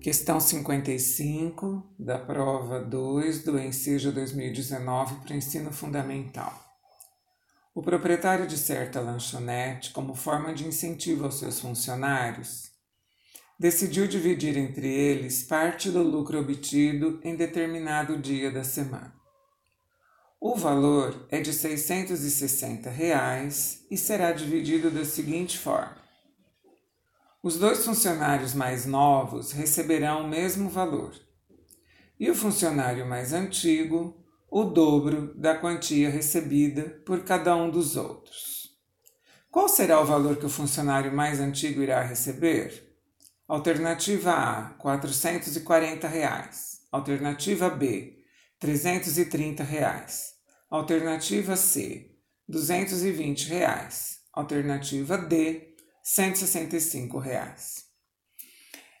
Questão 55 da prova 2 do Enseja 2019 para o ensino fundamental. O proprietário de certa lanchonete, como forma de incentivo aos seus funcionários, decidiu dividir entre eles parte do lucro obtido em determinado dia da semana. O valor é de 660 reais e será dividido da seguinte forma: os dois funcionários mais novos receberão o mesmo valor, e o funcionário mais antigo o dobro da quantia recebida por cada um dos outros. Qual será o valor que o funcionário mais antigo irá receber? Alternativa A, 440 reais. Alternativa B, 330 reais. Alternativa C, 220 reais. Alternativa D, 165 reais.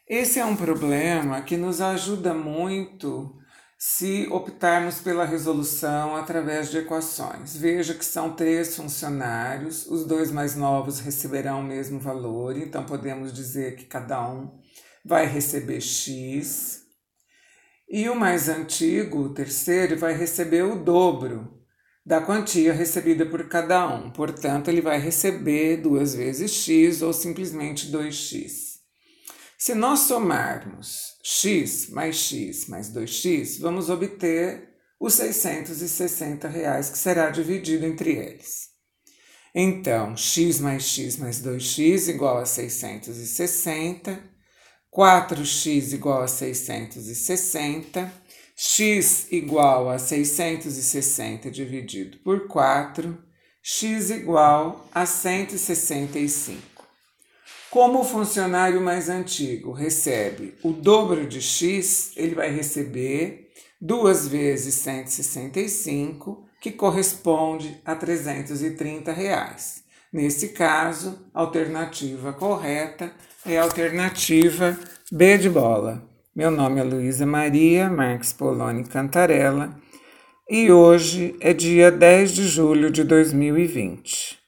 Esse é um problema que nos ajuda muito se optarmos pela resolução através de equações. Veja que são três funcionários, os dois mais novos receberão o mesmo valor, então podemos dizer que cada um vai receber X. E o mais antigo, o terceiro, vai receber o dobro da quantia recebida por cada um. Portanto, ele vai receber duas vezes x ou simplesmente 2x. Se nós somarmos x mais x mais 2x, vamos obter os 660 reais que será dividido entre eles. Então, x mais x mais 2x igual a 660, 4x igual a 660, x igual a 660 dividido por 4, x igual a 165. Como o funcionário mais antigo recebe o dobro de x, ele vai receber duas vezes 165, que corresponde a 330 reais. Nesse caso, a alternativa correta é a alternativa B de bola. Meu nome é Luísa Maria Marques Poloni Cantarella e hoje é dia 10 de julho de 2020.